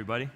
everybody.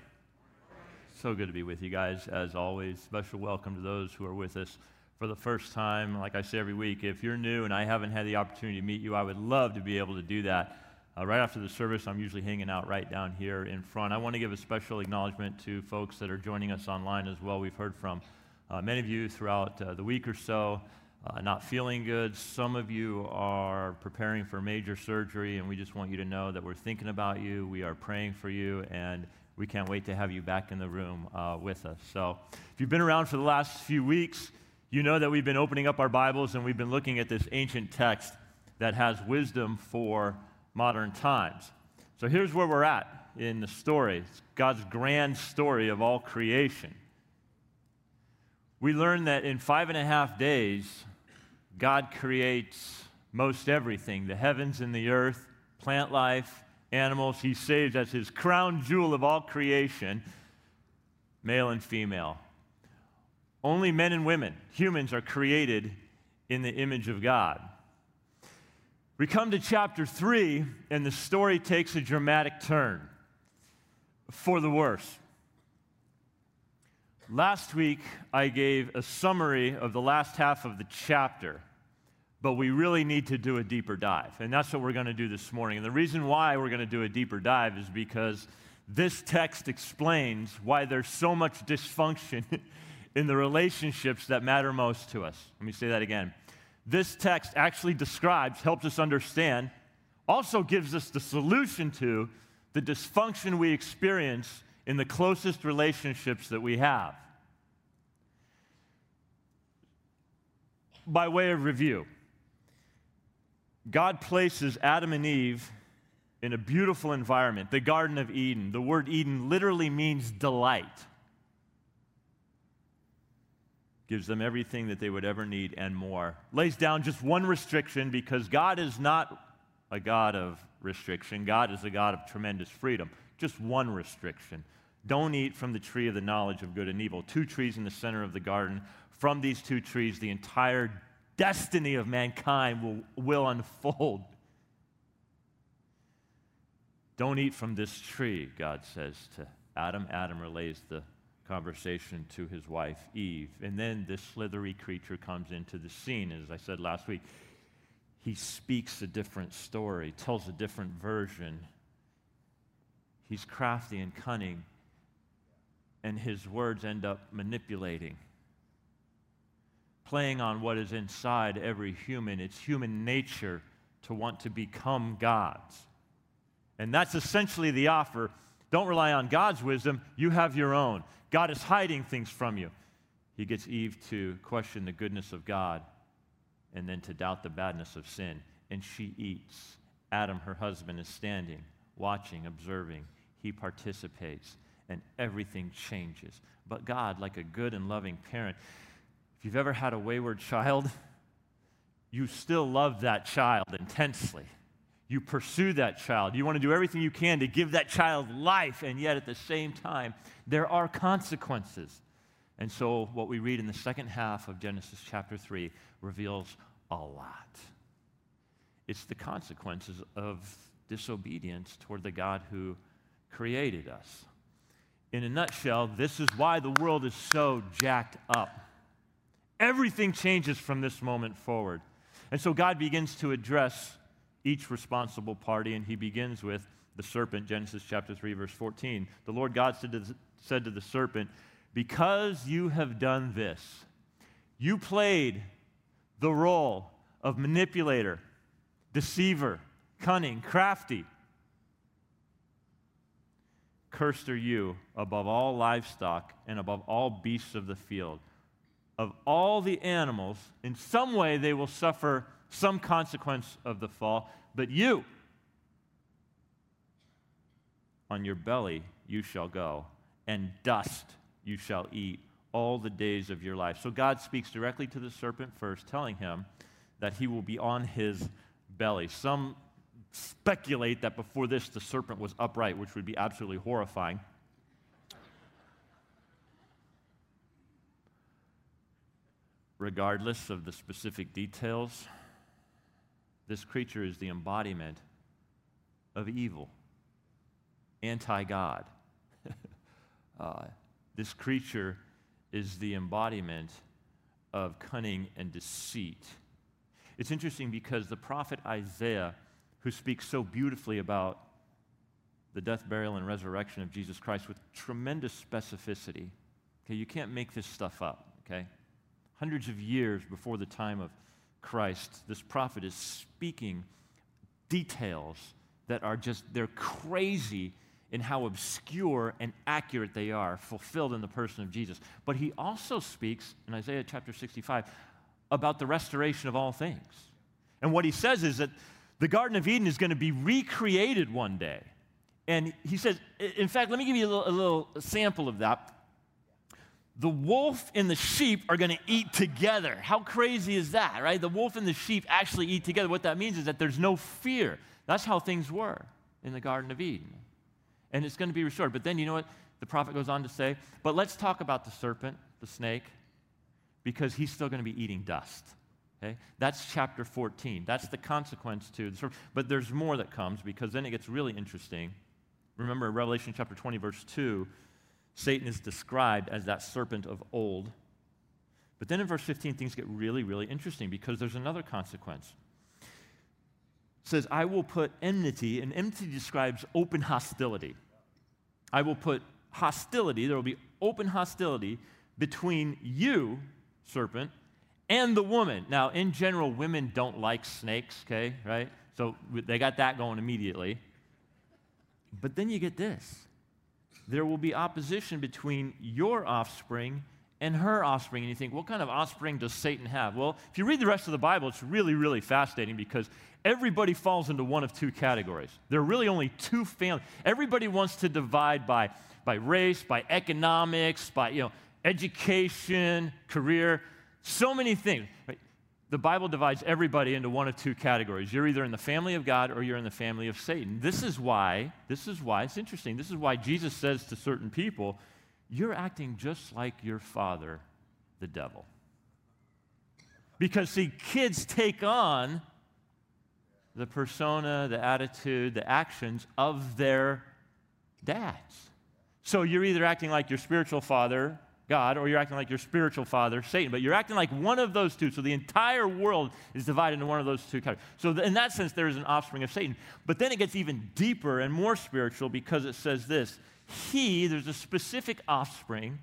So good to be with you guys, as always. Special welcome to those who are with us for the first time. Like I say every week, if you're new and I haven't had the opportunity to meet you, I would love to be able to do that. Uh, right after the service, I'm usually hanging out right down here in front. I want to give a special acknowledgement to folks that are joining us online as well. We've heard from uh, many of you throughout uh, the week or so. Uh, not feeling good. Some of you are preparing for major surgery, and we just want you to know that we're thinking about you. We are praying for you, and we can't wait to have you back in the room uh, with us. So, if you've been around for the last few weeks, you know that we've been opening up our Bibles and we've been looking at this ancient text that has wisdom for modern times. So, here's where we're at in the story it's God's grand story of all creation. We learn that in five and a half days, God creates most everything the heavens and the earth, plant life, animals. He saves as his crown jewel of all creation, male and female. Only men and women, humans, are created in the image of God. We come to chapter 3, and the story takes a dramatic turn for the worse. Last week, I gave a summary of the last half of the chapter, but we really need to do a deeper dive. And that's what we're going to do this morning. And the reason why we're going to do a deeper dive is because this text explains why there's so much dysfunction in the relationships that matter most to us. Let me say that again. This text actually describes, helps us understand, also gives us the solution to the dysfunction we experience in the closest relationships that we have. By way of review, God places Adam and Eve in a beautiful environment, the Garden of Eden. The word Eden literally means delight. Gives them everything that they would ever need and more. Lays down just one restriction because God is not a God of restriction, God is a God of tremendous freedom. Just one restriction don't eat from the tree of the knowledge of good and evil. Two trees in the center of the garden. From these two trees, the entire destiny of mankind will, will unfold. Don't eat from this tree, God says to Adam. Adam relays the conversation to his wife, Eve. And then this slithery creature comes into the scene. As I said last week, he speaks a different story, tells a different version. He's crafty and cunning and his words end up manipulating, playing on what is inside every human. It's human nature to want to become gods. And that's essentially the offer. Don't rely on God's wisdom, you have your own. God is hiding things from you. He gets Eve to question the goodness of God and then to doubt the badness of sin. And she eats. Adam, her husband, is standing, watching, observing. He participates and everything changes. But God, like a good and loving parent, if you've ever had a wayward child, you still love that child intensely. You pursue that child. You want to do everything you can to give that child life, and yet at the same time, there are consequences. And so, what we read in the second half of Genesis chapter 3 reveals a lot. It's the consequences of disobedience toward the God who created us in a nutshell, this is why the world is so jacked up. Everything changes from this moment forward. And so God begins to address each responsible party, and he begins with the serpent, Genesis chapter 3, verse 14. The Lord God said to the, said to the serpent, Because you have done this, you played the role of manipulator, deceiver, cunning, crafty. Cursed are you above all livestock and above all beasts of the field. Of all the animals, in some way they will suffer some consequence of the fall, but you, on your belly you shall go, and dust you shall eat all the days of your life. So God speaks directly to the serpent first, telling him that he will be on his belly. Some speculate that before this the serpent was upright, which would be absolutely horrifying. Regardless of the specific details, this creature is the embodiment of evil, anti God. uh, this creature is the embodiment of cunning and deceit. It's interesting because the prophet Isaiah, who speaks so beautifully about the death, burial, and resurrection of Jesus Christ with tremendous specificity, okay, you can't make this stuff up, okay? Hundreds of years before the time of Christ, this prophet is speaking details that are just, they're crazy in how obscure and accurate they are, fulfilled in the person of Jesus. But he also speaks in Isaiah chapter 65 about the restoration of all things. And what he says is that the Garden of Eden is going to be recreated one day. And he says, in fact, let me give you a little, a little sample of that. The wolf and the sheep are going to eat together. How crazy is that, right? The wolf and the sheep actually eat together. What that means is that there's no fear. That's how things were in the Garden of Eden. And it's going to be restored. But then you know what the prophet goes on to say? But let's talk about the serpent, the snake, because he's still going to be eating dust. Okay? That's chapter 14. That's the consequence to the serpent. But there's more that comes because then it gets really interesting. Remember, Revelation chapter 20, verse 2, Satan is described as that serpent of old. But then in verse 15, things get really, really interesting because there's another consequence. It says, I will put enmity, and enmity describes open hostility. I will put hostility, there will be open hostility between you, serpent, and the woman. Now, in general, women don't like snakes, okay, right? So they got that going immediately. But then you get this there will be opposition between your offspring and her offspring. And you think, what kind of offspring does Satan have? Well, if you read the rest of the Bible, it's really, really fascinating because everybody falls into one of two categories. There are really only two families. Everybody wants to divide by, by race, by economics, by you know, education, career, so many things. Right? The Bible divides everybody into one of two categories. You're either in the family of God or you're in the family of Satan. This is why, this is why, it's interesting. This is why Jesus says to certain people, You're acting just like your father, the devil. Because, see, kids take on the persona, the attitude, the actions of their dads. So you're either acting like your spiritual father God, or you're acting like your spiritual father, Satan. But you're acting like one of those two. So the entire world is divided into one of those two categories. So in that sense, there is an offspring of Satan. But then it gets even deeper and more spiritual because it says this He, there's a specific offspring,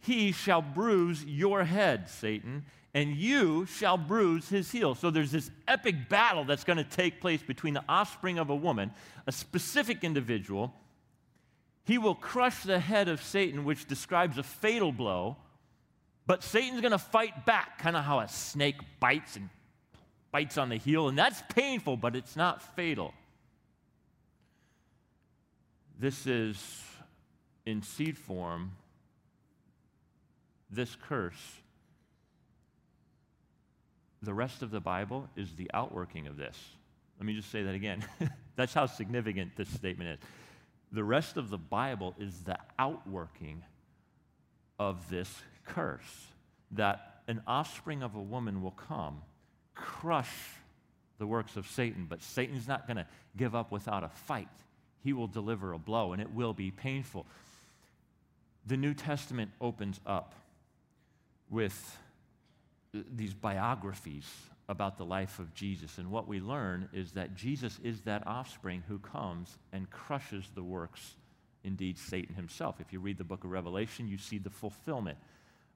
he shall bruise your head, Satan, and you shall bruise his heel. So there's this epic battle that's going to take place between the offspring of a woman, a specific individual, he will crush the head of Satan, which describes a fatal blow. But Satan's going to fight back, kind of how a snake bites and bites on the heel. And that's painful, but it's not fatal. This is in seed form, this curse. The rest of the Bible is the outworking of this. Let me just say that again. That's how significant this statement is. The rest of the Bible is the outworking of this curse that an offspring of a woman will come, crush the works of Satan, but Satan's not going to give up without a fight. He will deliver a blow, and it will be painful. The New Testament opens up with these biographies about the life of Jesus. And what we learn is that Jesus is that offspring who comes and crushes the works, indeed, Satan himself. If you read the book of Revelation, you see the fulfillment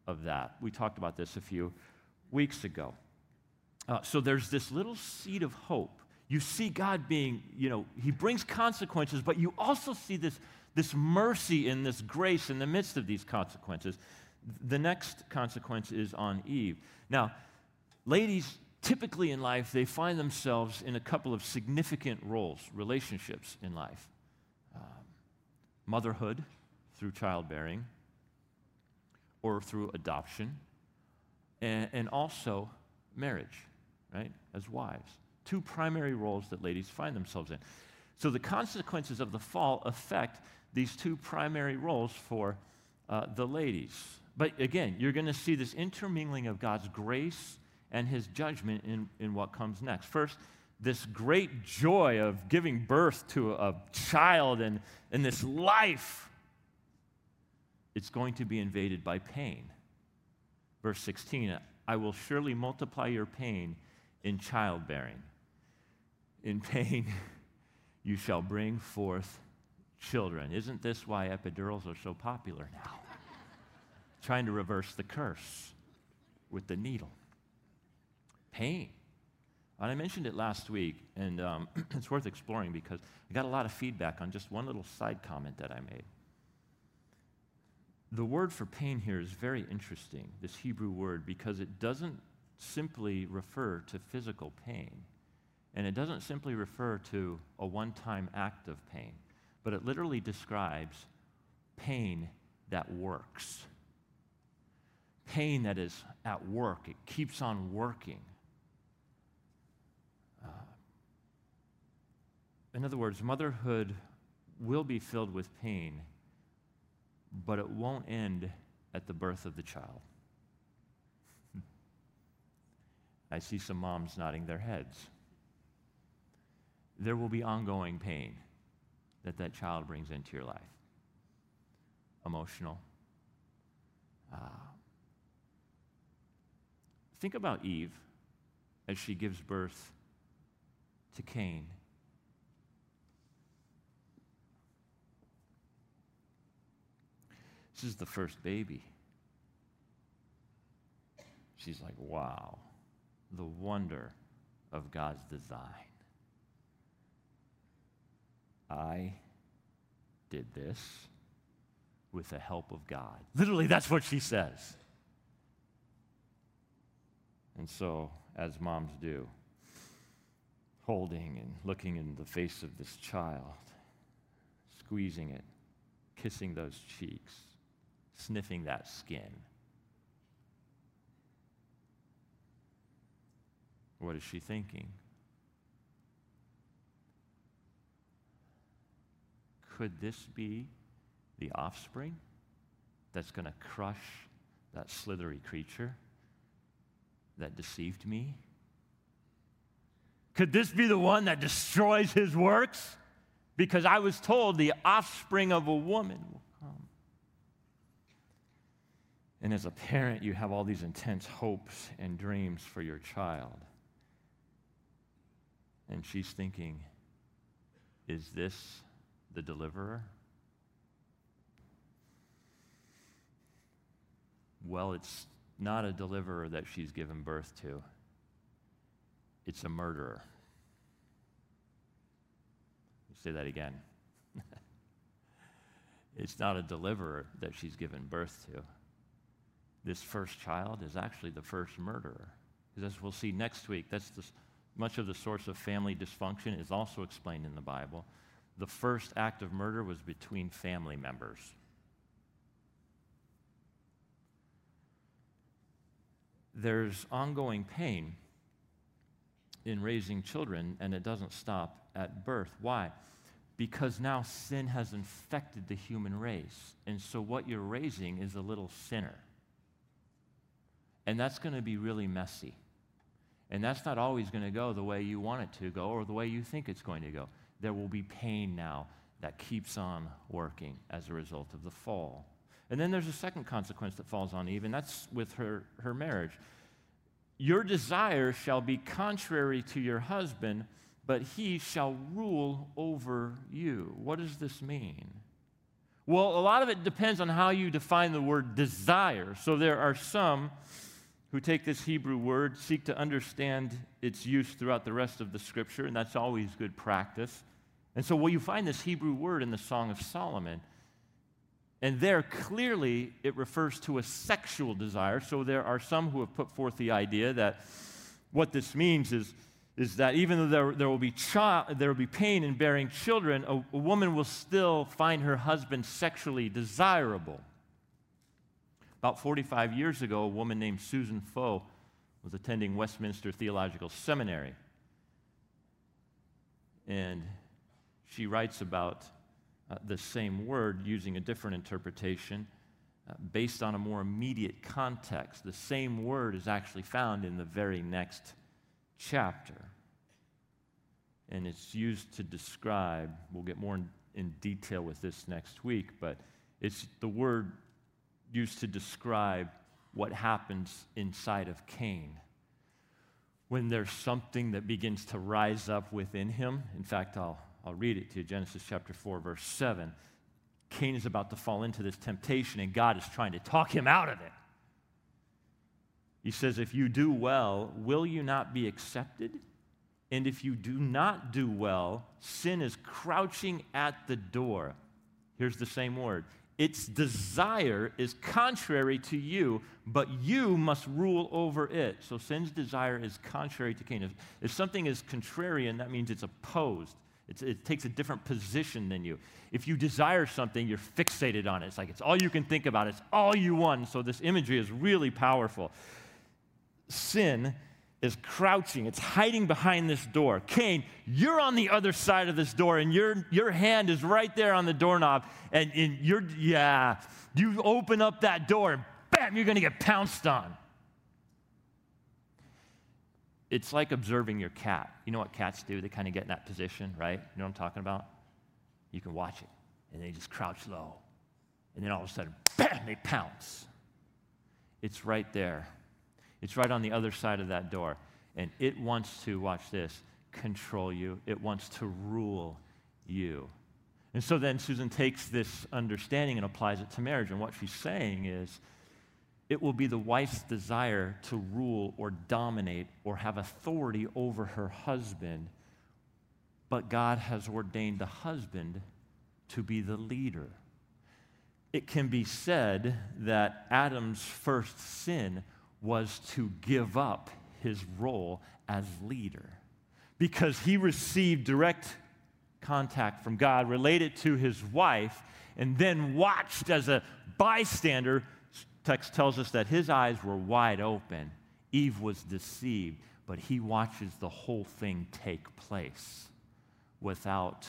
of that. We talked about this a few weeks ago. Uh, so there's this little seed of hope. You see God being, you know, He brings consequences, but you also see this, this mercy and this grace in the midst of these consequences. The next consequence is on Eve. Now, ladies, typically in life, they find themselves in a couple of significant roles, relationships in life um, motherhood through childbearing or through adoption, and, and also marriage, right, as wives. Two primary roles that ladies find themselves in. So the consequences of the fall affect these two primary roles for uh, the ladies. But again, you're going to see this intermingling of God's grace and his judgment in, in what comes next. First, this great joy of giving birth to a child and, and this life it's going to be invaded by pain. Verse 16 I will surely multiply your pain in childbearing. In pain, you shall bring forth children. Isn't this why epidurals are so popular now? Trying to reverse the curse with the needle. Pain. And I mentioned it last week, and um, it's worth exploring because I got a lot of feedback on just one little side comment that I made. The word for pain here is very interesting, this Hebrew word, because it doesn't simply refer to physical pain, and it doesn't simply refer to a one time act of pain, but it literally describes pain that works. Pain that is at work, it keeps on working. Uh, in other words, motherhood will be filled with pain but it won't end at the birth of the child. I see some moms nodding their heads. There will be ongoing pain that that child brings into your life emotional. Uh, think about Eve as she gives birth to Cain. This is the first baby. She's like, wow, the wonder of God's design. I did this with the help of God. Literally, that's what she says. And so, as moms do, holding and looking in the face of this child, squeezing it, kissing those cheeks, sniffing that skin. What is she thinking? Could this be the offspring that's going to crush that slithery creature that deceived me? Could this be the one that destroys his works? Because I was told the offspring of a woman will come. and as a parent, you have all these intense hopes and dreams for your child. And she's thinking, is this the deliverer? Well, it's not a deliverer that she's given birth to, it's a murderer. Say that again. it's not a deliverer that she's given birth to this first child is actually the first murderer. As we'll see next week, that's the, much of the source of family dysfunction is also explained in the Bible. The first act of murder was between family members. There's ongoing pain in raising children, and it doesn't stop at birth. Why? Because now sin has infected the human race. And so what you're raising is a little sinner. And that's going to be really messy. And that's not always going to go the way you want it to go or the way you think it's going to go. There will be pain now that keeps on working as a result of the fall. And then there's a second consequence that falls on Eve, and that's with her, her marriage. Your desire shall be contrary to your husband, but he shall rule over you. What does this mean? Well, a lot of it depends on how you define the word desire. So there are some who take this Hebrew word seek to understand its use throughout the rest of the scripture, and that's always good practice. And so, well, you find this Hebrew word in the Song of Solomon, and there clearly it refers to a sexual desire. So, there are some who have put forth the idea that what this means is, is that even though there, there, will be there will be pain in bearing children, a, a woman will still find her husband sexually desirable. About 45 years ago, a woman named Susan Foh was attending Westminster Theological Seminary. And she writes about uh, the same word using a different interpretation uh, based on a more immediate context. The same word is actually found in the very next chapter. And it's used to describe, we'll get more in, in detail with this next week, but it's the word used to describe what happens inside of Cain when there's something that begins to rise up within him. In fact, I'll, I'll read it to you Genesis chapter 4, verse 7. Cain is about to fall into this temptation, and God is trying to talk him out of it. He says, If you do well, will you not be accepted? And if you do not do well, sin is crouching at the door. Here's the same word its desire is contrary to you, but you must rule over it. So sin's desire is contrary to Cain. If, if something is contrarian, that means it's opposed. It's, it takes a different position than you. If you desire something, you're fixated on it. It's like it's all you can think about, it's all you want. So this imagery is really powerful. Sin is crouching, it's hiding behind this door. Cain, you're on the other side of this door, and your, your hand is right there on the doorknob, and, and you're, yeah, you open up that door, and bam, you're gonna get pounced on. It's like observing your cat. You know what cats do? They kind of get in that position, right? You know what I'm talking about? You can watch it, and they just crouch low, and then all of a sudden, bam, they pounce. It's right there. It's right on the other side of that door. And it wants to, watch this, control you, it wants to rule you. And so then Susan takes this understanding and applies it to marriage. And what she's saying is, it will be the wife's desire to rule or dominate or have authority over her husband, but God has ordained the husband to be the leader. It can be said that Adam's first sin was to give up his role as leader because he received direct contact from God related to his wife and then watched as a bystander. Text tells us that his eyes were wide open. Eve was deceived, but he watches the whole thing take place without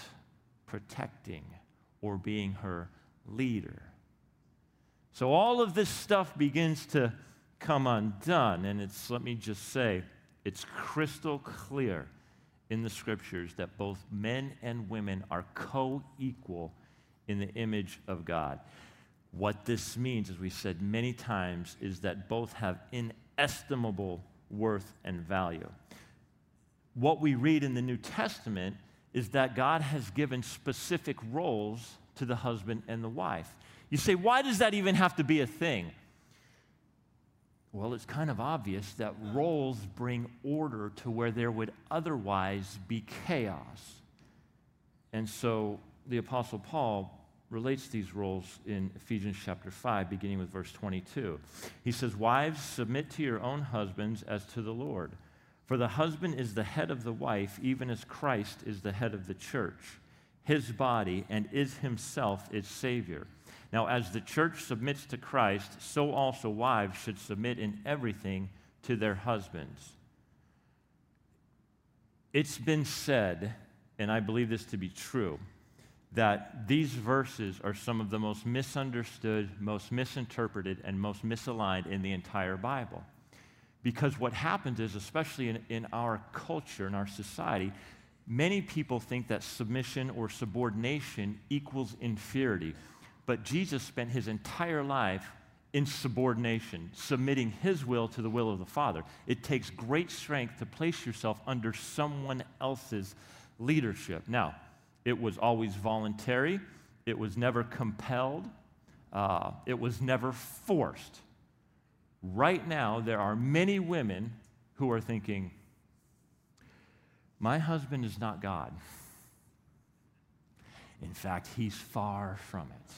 protecting or being her leader. So all of this stuff begins to come undone. And it's, let me just say, it's crystal clear in the scriptures that both men and women are co equal in the image of God. What this means, as we said many times, is that both have inestimable worth and value. What we read in the New Testament is that God has given specific roles to the husband and the wife. You say, why does that even have to be a thing? Well, it's kind of obvious that roles bring order to where there would otherwise be chaos. And so the Apostle Paul relates these roles in Ephesians chapter 5, beginning with verse 22. He says, Wives, submit to your own husbands as to the Lord. For the husband is the head of the wife, even as Christ is the head of the church, his body, and is himself its Savior. Now, as the church submits to Christ, so also wives should submit in everything to their husbands. It's been said, and I believe this to be true, that these verses are some of the most misunderstood, most misinterpreted, and most misaligned in the entire Bible. Because what happens is, especially in, in our culture, in our society, many people think that submission or subordination equals inferiority but Jesus spent his entire life in subordination, submitting his will to the will of the Father. It takes great strength to place yourself under someone else's leadership. Now, it was always voluntary, it was never compelled, uh, it was never forced. Right now, there are many women who are thinking, My husband is not God. In fact, he's far from it.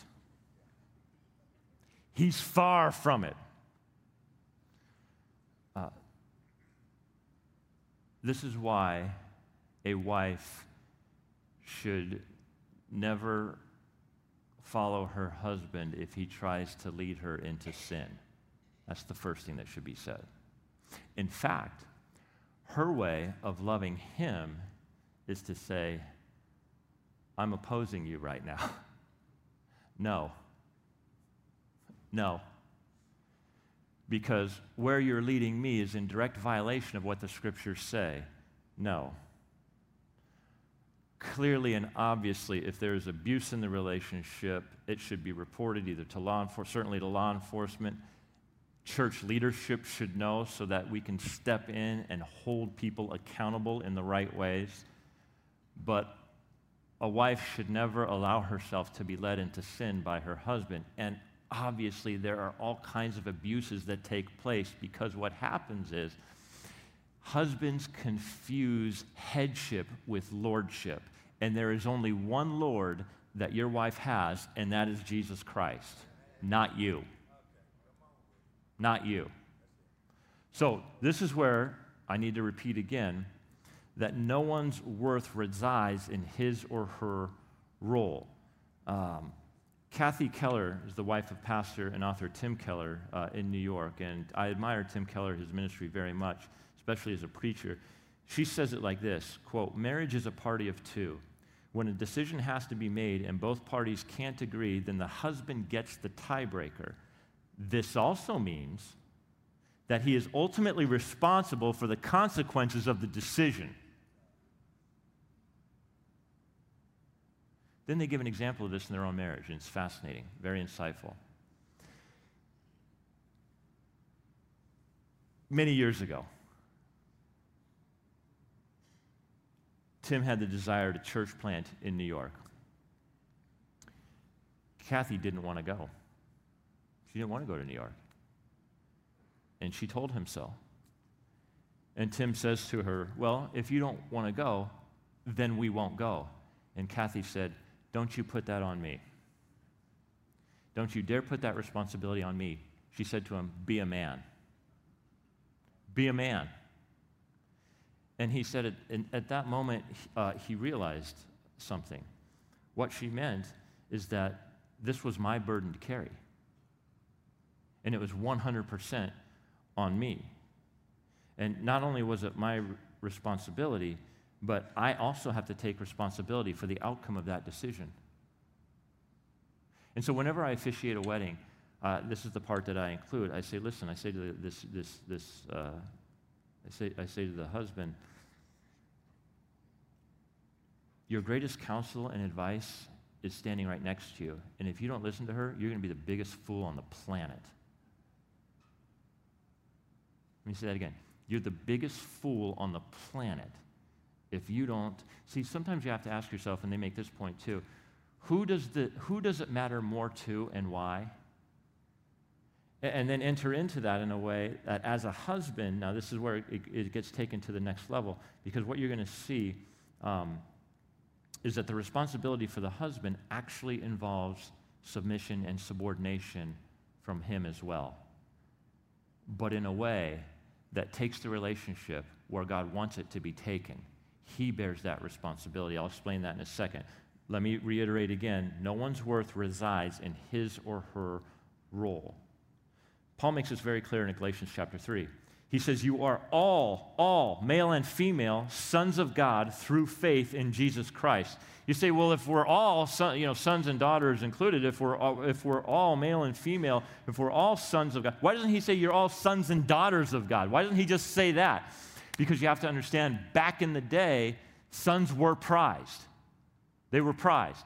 He's far from it. Uh, this is why a wife should never follow her husband if he tries to lead her into sin. That's the first thing that should be said. In fact, her way of loving him is to say, I'm opposing you right now. no, no. Because where you're leading me is in direct violation of what the scriptures say. No. Clearly and obviously, if there is abuse in the relationship, it should be reported either to law enforcement, certainly to law enforcement. Church leadership should know so that we can step in and hold people accountable in the right ways. But a wife should never allow herself to be led into sin by her husband. And obviously, there are all kinds of abuses that take place because what happens is husbands confuse headship with lordship. And there is only one Lord that your wife has, and that is Jesus Christ, not you. Not you. So, this is where I need to repeat again that no one's worth resides in his or her role. Um, Kathy Keller is the wife of pastor and author Tim Keller uh, in New York, and I admire Tim Keller, his ministry, very much, especially as a preacher. She says it like this quote, marriage is a party of two. When a decision has to be made and both parties can't agree, then the husband gets the tiebreaker. This also means that he is ultimately responsible for the consequences of the decision. Then they give an example of this in their own marriage, and it's fascinating, very insightful. Many years ago, Tim had the desire to church plant in New York. Kathy didn't want to go. She didn't want to go to New York. And she told him so. And Tim says to her, Well, if you don't want to go, then we won't go. And Kathy said, Don't you put that on me. Don't you dare put that responsibility on me. She said to him, Be a man. Be a man. And he said, at, at that moment, uh, he realized something. What she meant is that this was my burden to carry. And it was 100% on me. And not only was it my responsibility, but I also have to take responsibility for the outcome of that decision. And so whenever I officiate a wedding, uh, this is the part that I include. I say, listen, I say to the, this, this, this, uh, I say, I say to the husband, your greatest counsel and advice is standing right next to you. And if you don't listen to her, you're going to be the biggest fool on the planet. Let me say that again. You're the biggest fool on the planet if you don't. See, sometimes you have to ask yourself, and they make this point too who does, the, who does it matter more to and why? And then enter into that in a way that as a husband, now this is where it, it gets taken to the next level, because what you're going to see um, is that the responsibility for the husband actually involves submission and subordination from him as well but in a way that takes the relationship where God wants it to be taken. He bears that responsibility. I'll explain that in a second. Let me reiterate again no one's worth resides in his or her role. Paul makes this very clear in Galatians chapter 3. He says, You are all, all, male and female, sons of God through faith in Jesus Christ. You say, well, if we're all, son, you know, sons and daughters included, if we're, all, if we're all male and female, if we're all sons of God, why doesn't he say you're all sons and daughters of God? Why doesn't he just say that? Because you have to understand, back in the day, sons were prized. They were prized.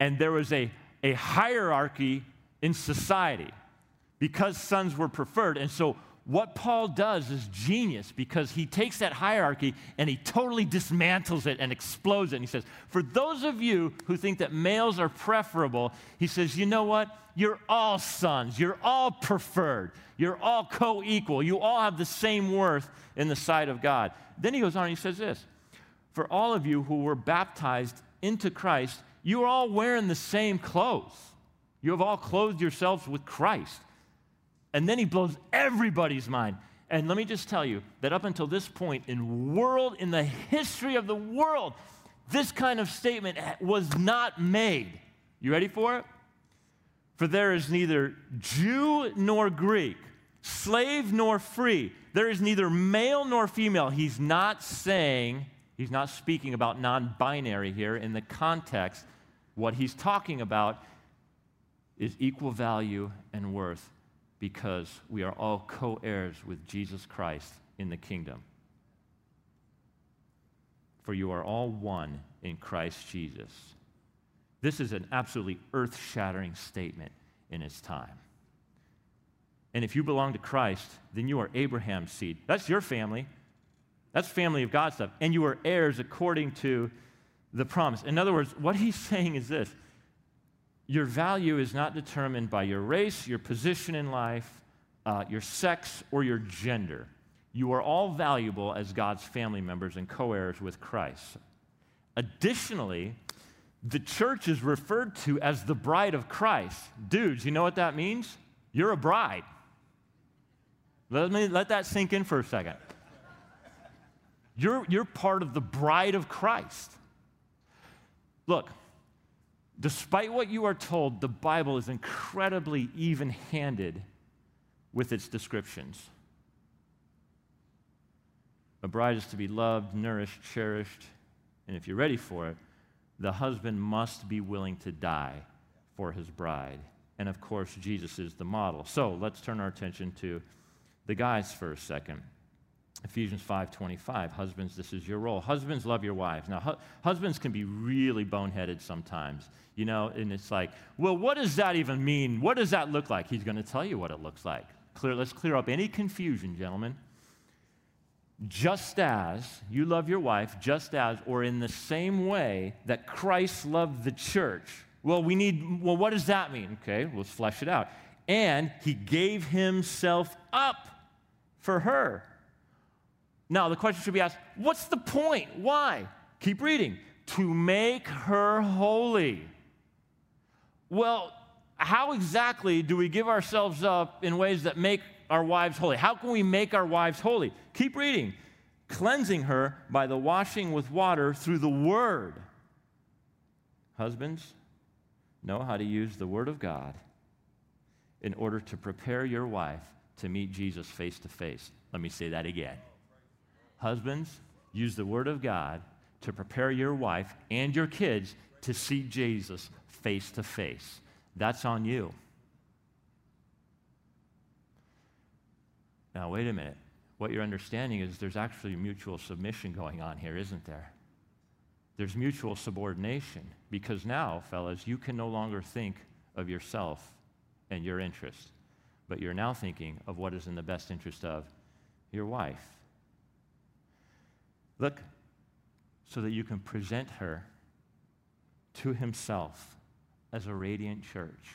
And there was a, a hierarchy in society because sons were preferred. And so what Paul does is genius because he takes that hierarchy and he totally dismantles it and explodes it. And he says, For those of you who think that males are preferable, he says, You know what? You're all sons. You're all preferred. You're all co equal. You all have the same worth in the sight of God. Then he goes on and he says this For all of you who were baptized into Christ, you are all wearing the same clothes. You have all clothed yourselves with Christ. And then he blows everybody's mind. And let me just tell you that up until this point in world, in the history of the world, this kind of statement was not made. You ready for it? For there is neither Jew nor Greek, slave nor free. There is neither male nor female. He's not saying, he's not speaking about non binary here in the context. What he's talking about is equal value and worth because we are all co heirs with Jesus Christ in the kingdom. for you are all one in Christ Jesus. This is an absolutely earth shattering statement in its time. And if you belong to Christ, then you are Abraham's seed. That's your family. That's family of God stuff. And you are heirs according to the promise. In other words, what he's saying is this your value is not determined by your race, your position in life, uh, your sex, or your gender. You are all valuable as God's family members and co heirs with Christ. Additionally, the church is referred to as the bride of Christ. Dudes, you know what that means? You're a bride. Let me let that sink in for a second. You're, you're part of the bride of Christ. Look, despite what you are told, the Bible is incredibly even handed with its descriptions. A bride is to be loved, nourished, cherished, and if you're ready for it, the husband must be willing to die for his bride. And of course, Jesus is the model. So let's turn our attention to the guys for a second. Ephesians 5:25 Husbands this is your role. Husbands love your wives. Now hu- husbands can be really boneheaded sometimes. You know, and it's like, "Well, what does that even mean? What does that look like?" He's going to tell you what it looks like. Clear let's clear up any confusion, gentlemen. Just as you love your wife, just as or in the same way that Christ loved the church. Well, we need well what does that mean? Okay, let's flesh it out. And he gave himself up for her now, the question should be asked what's the point? Why? Keep reading. To make her holy. Well, how exactly do we give ourselves up in ways that make our wives holy? How can we make our wives holy? Keep reading. Cleansing her by the washing with water through the word. Husbands, know how to use the word of God in order to prepare your wife to meet Jesus face to face. Let me say that again. Husbands, use the Word of God to prepare your wife and your kids to see Jesus face to face. That's on you. Now, wait a minute. What you're understanding is there's actually mutual submission going on here, isn't there? There's mutual subordination because now, fellas, you can no longer think of yourself and your interest, but you're now thinking of what is in the best interest of your wife. Look, so that you can present her to himself as a radiant church.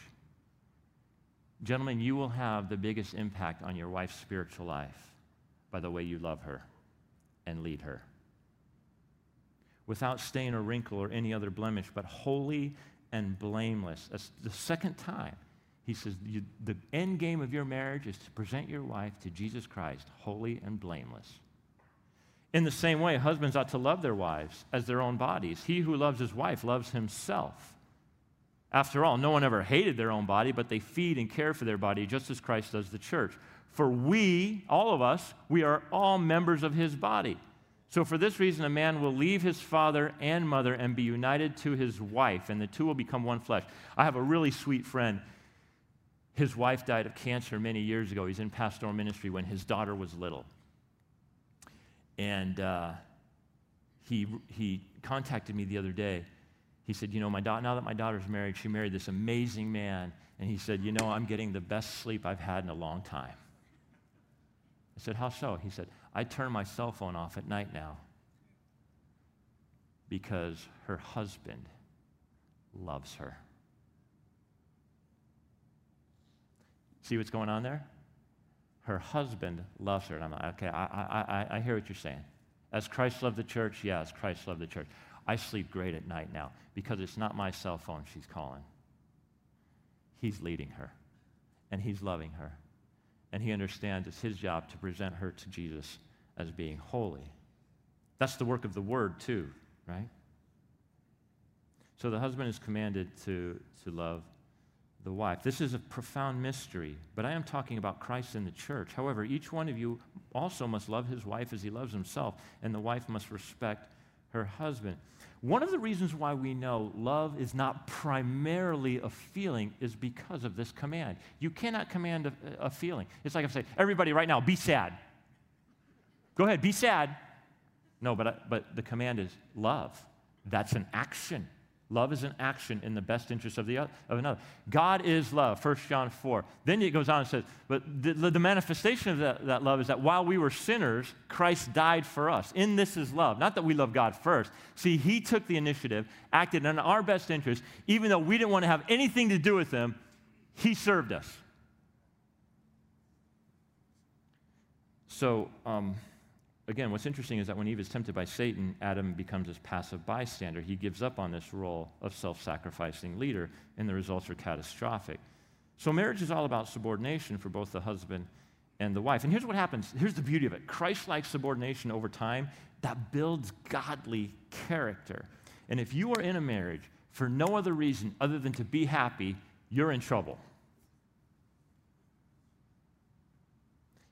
Gentlemen, you will have the biggest impact on your wife's spiritual life by the way you love her and lead her. Without stain or wrinkle or any other blemish, but holy and blameless. That's the second time. He says, The end game of your marriage is to present your wife to Jesus Christ, holy and blameless. In the same way, husbands ought to love their wives as their own bodies. He who loves his wife loves himself. After all, no one ever hated their own body, but they feed and care for their body just as Christ does the church. For we, all of us, we are all members of his body. So, for this reason, a man will leave his father and mother and be united to his wife, and the two will become one flesh. I have a really sweet friend. His wife died of cancer many years ago. He's in pastoral ministry when his daughter was little. And uh, he, he contacted me the other day. He said, You know, my da- now that my daughter's married, she married this amazing man. And he said, You know, I'm getting the best sleep I've had in a long time. I said, How so? He said, I turn my cell phone off at night now because her husband loves her. See what's going on there? Her husband loves her. And I'm like, okay, I, I, I, hear what you're saying. As Christ loved the church, yeah, as Christ loved the church. I sleep great at night now because it's not my cell phone she's calling. He's leading her, and he's loving her. And he understands it's his job to present her to Jesus as being holy. That's the work of the word, too, right? So the husband is commanded to, to love the wife. This is a profound mystery, but I am talking about Christ in the church. However, each one of you also must love his wife as he loves himself, and the wife must respect her husband. One of the reasons why we know love is not primarily a feeling is because of this command. You cannot command a, a feeling. It's like I say, everybody right now, be sad. Go ahead, be sad. No, but, but the command is love. That's an action. Love is an action in the best interest of, the, of another. God is love, 1 John 4. Then it goes on and says, but the, the manifestation of that, that love is that while we were sinners, Christ died for us. In this is love. Not that we love God first. See, He took the initiative, acted in our best interest, even though we didn't want to have anything to do with Him, He served us. So, um, again, what's interesting is that when Eve is tempted by Satan, Adam becomes this passive bystander. He gives up on this role of self sacrificing leader, and the results are catastrophic. So, marriage is all about subordination for both the husband and the wife. And here's what happens here's the beauty of it Christ like subordination over time that builds godly character. And if you are in a marriage for no other reason other than to be happy, you're in trouble.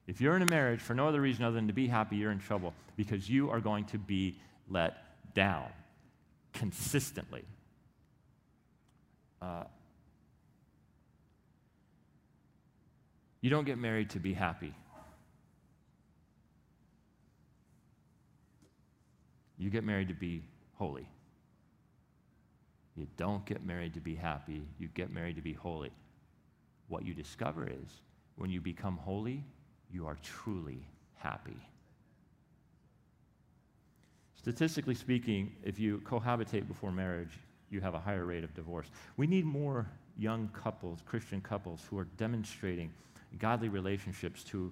If you're in a marriage for no other reason other than to be happy, you're in trouble because you are going to be let down consistently. Uh, you don't get married to be happy. You get married to be holy. You don't get married to be happy. You get married to be holy. What you discover is when you become holy, you are truly happy. Statistically speaking, if you cohabitate before marriage, you have a higher rate of divorce. We need more young couples, Christian couples, who are demonstrating godly relationships to,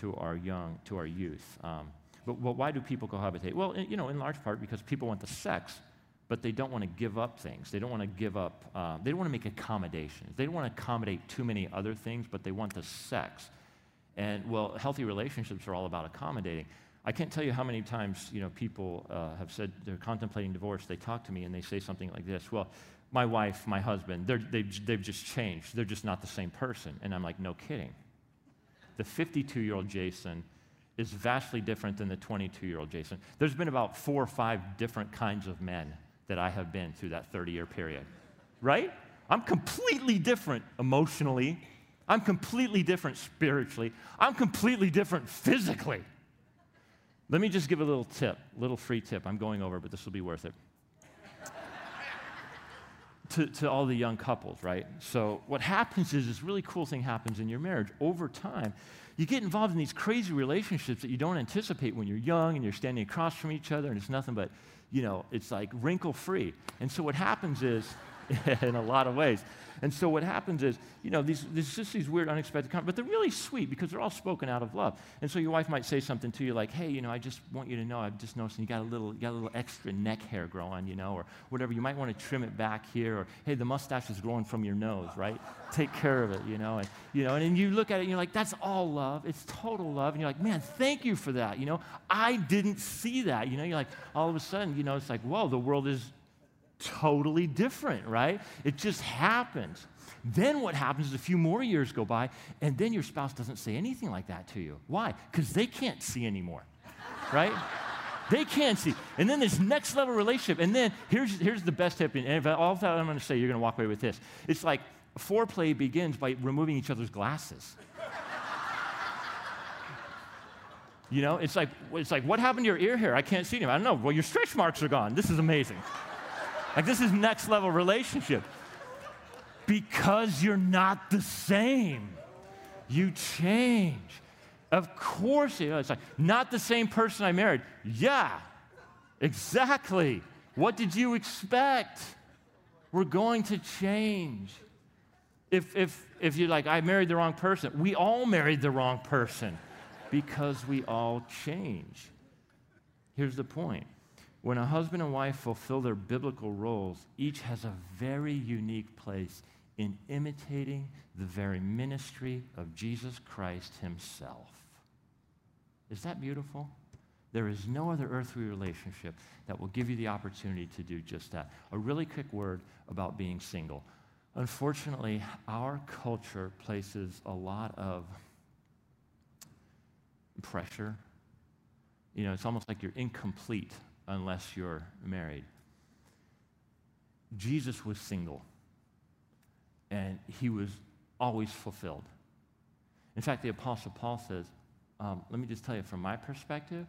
to our young, to our youth. Um, but, but why do people cohabitate? Well, you know, in large part because people want the sex, but they don't want to give up things. They don't want to give up, uh, they don't want to make accommodations. They don't want to accommodate too many other things, but they want the sex. And well, healthy relationships are all about accommodating. I can't tell you how many times you know people uh, have said they're contemplating divorce. They talk to me and they say something like this: "Well, my wife, my husband, they've, they've just changed. They're just not the same person." And I'm like, "No kidding." The 52-year-old Jason is vastly different than the 22-year-old Jason. There's been about four or five different kinds of men that I have been through that 30-year period, right? I'm completely different emotionally, I'm completely different spiritually. I'm completely different physically. Let me just give a little tip, little free tip. I'm going over, but this will be worth it. to, to all the young couples, right? So, what happens is this really cool thing happens in your marriage. Over time, you get involved in these crazy relationships that you don't anticipate when you're young and you're standing across from each other, and it's nothing but, you know, it's like wrinkle free. And so, what happens is, in a lot of ways, and so what happens is, you know, these, there's just these weird, unexpected comments, but they're really sweet because they're all spoken out of love. And so your wife might say something to you like, hey, you know, I just want you to know, I've just noticed you got a little, got a little extra neck hair growing, you know, or whatever. You might want to trim it back here, or hey, the mustache is growing from your nose, right? Take care of it, you know. And, you know, and then you look at it and you're like, that's all love. It's total love. And you're like, man, thank you for that. You know, I didn't see that. You know, you're like, all of a sudden, you know, it's like, whoa, the world is totally different, right? It just happens. Then what happens is a few more years go by, and then your spouse doesn't say anything like that to you. Why? Because they can't see anymore, right? they can't see. And then this next level relationship, and then here's, here's the best tip, and all that I'm going to say, you're going to walk away with this. It's like foreplay begins by removing each other's glasses. You know, it's like, it's like, what happened to your ear hair? I can't see them. I don't know. Well, your stretch marks are gone. This is amazing. Like, this is next level relationship. Because you're not the same. You change. Of course, you know, it's like, not the same person I married. Yeah, exactly. What did you expect? We're going to change. If, if, if you're like, I married the wrong person, we all married the wrong person because we all change. Here's the point when a husband and wife fulfill their biblical roles, each has a very unique place in imitating the very ministry of Jesus Christ himself. Is that beautiful? There is no other earthly relationship that will give you the opportunity to do just that. A really quick word about being single. Unfortunately, our culture places a lot of pressure. You know, it's almost like you're incomplete unless you're married. Jesus was single, and he was always fulfilled. In fact, the Apostle Paul says, um, let me just tell you from my perspective,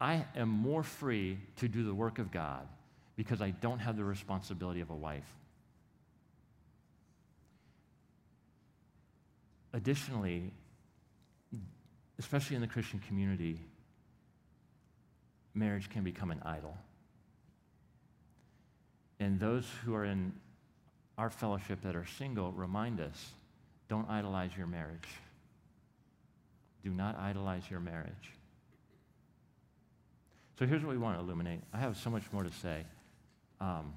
I am more free to do the work of God because I don't have the responsibility of a wife. Additionally, especially in the Christian community, marriage can become an idol. And those who are in our fellowship that are single remind us don't idolize your marriage. Do not idolize your marriage. So here's what we want to illuminate. I have so much more to say. Um,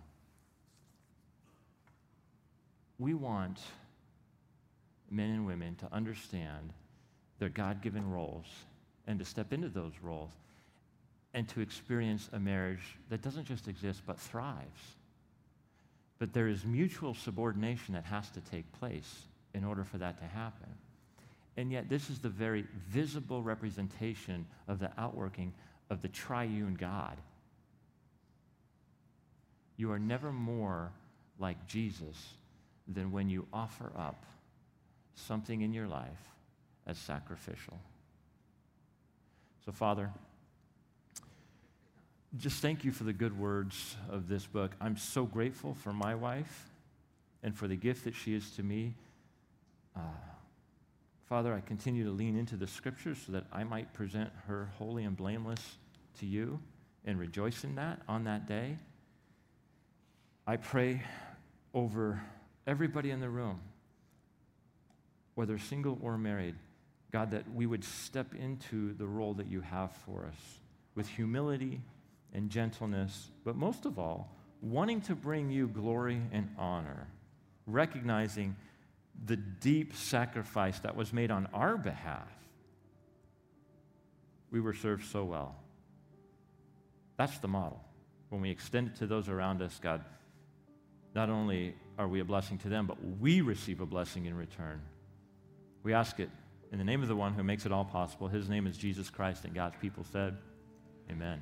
we want men and women to understand their God given roles and to step into those roles and to experience a marriage that doesn't just exist but thrives. But there is mutual subordination that has to take place in order for that to happen. And yet, this is the very visible representation of the outworking of the triune God. You are never more like Jesus than when you offer up something in your life as sacrificial. So, Father, just thank you for the good words of this book. I'm so grateful for my wife and for the gift that she is to me. Uh, Father, I continue to lean into the scriptures so that I might present her holy and blameless to you and rejoice in that on that day. I pray over everybody in the room, whether single or married, God, that we would step into the role that you have for us with humility and gentleness, but most of all, wanting to bring you glory and honor, recognizing the deep sacrifice that was made on our behalf. We were served so well. That's the model. When we extend it to those around us, God, not only are we a blessing to them, but we receive a blessing in return. We ask it in the name of the one who makes it all possible. His name is Jesus Christ, and God's people said, Amen.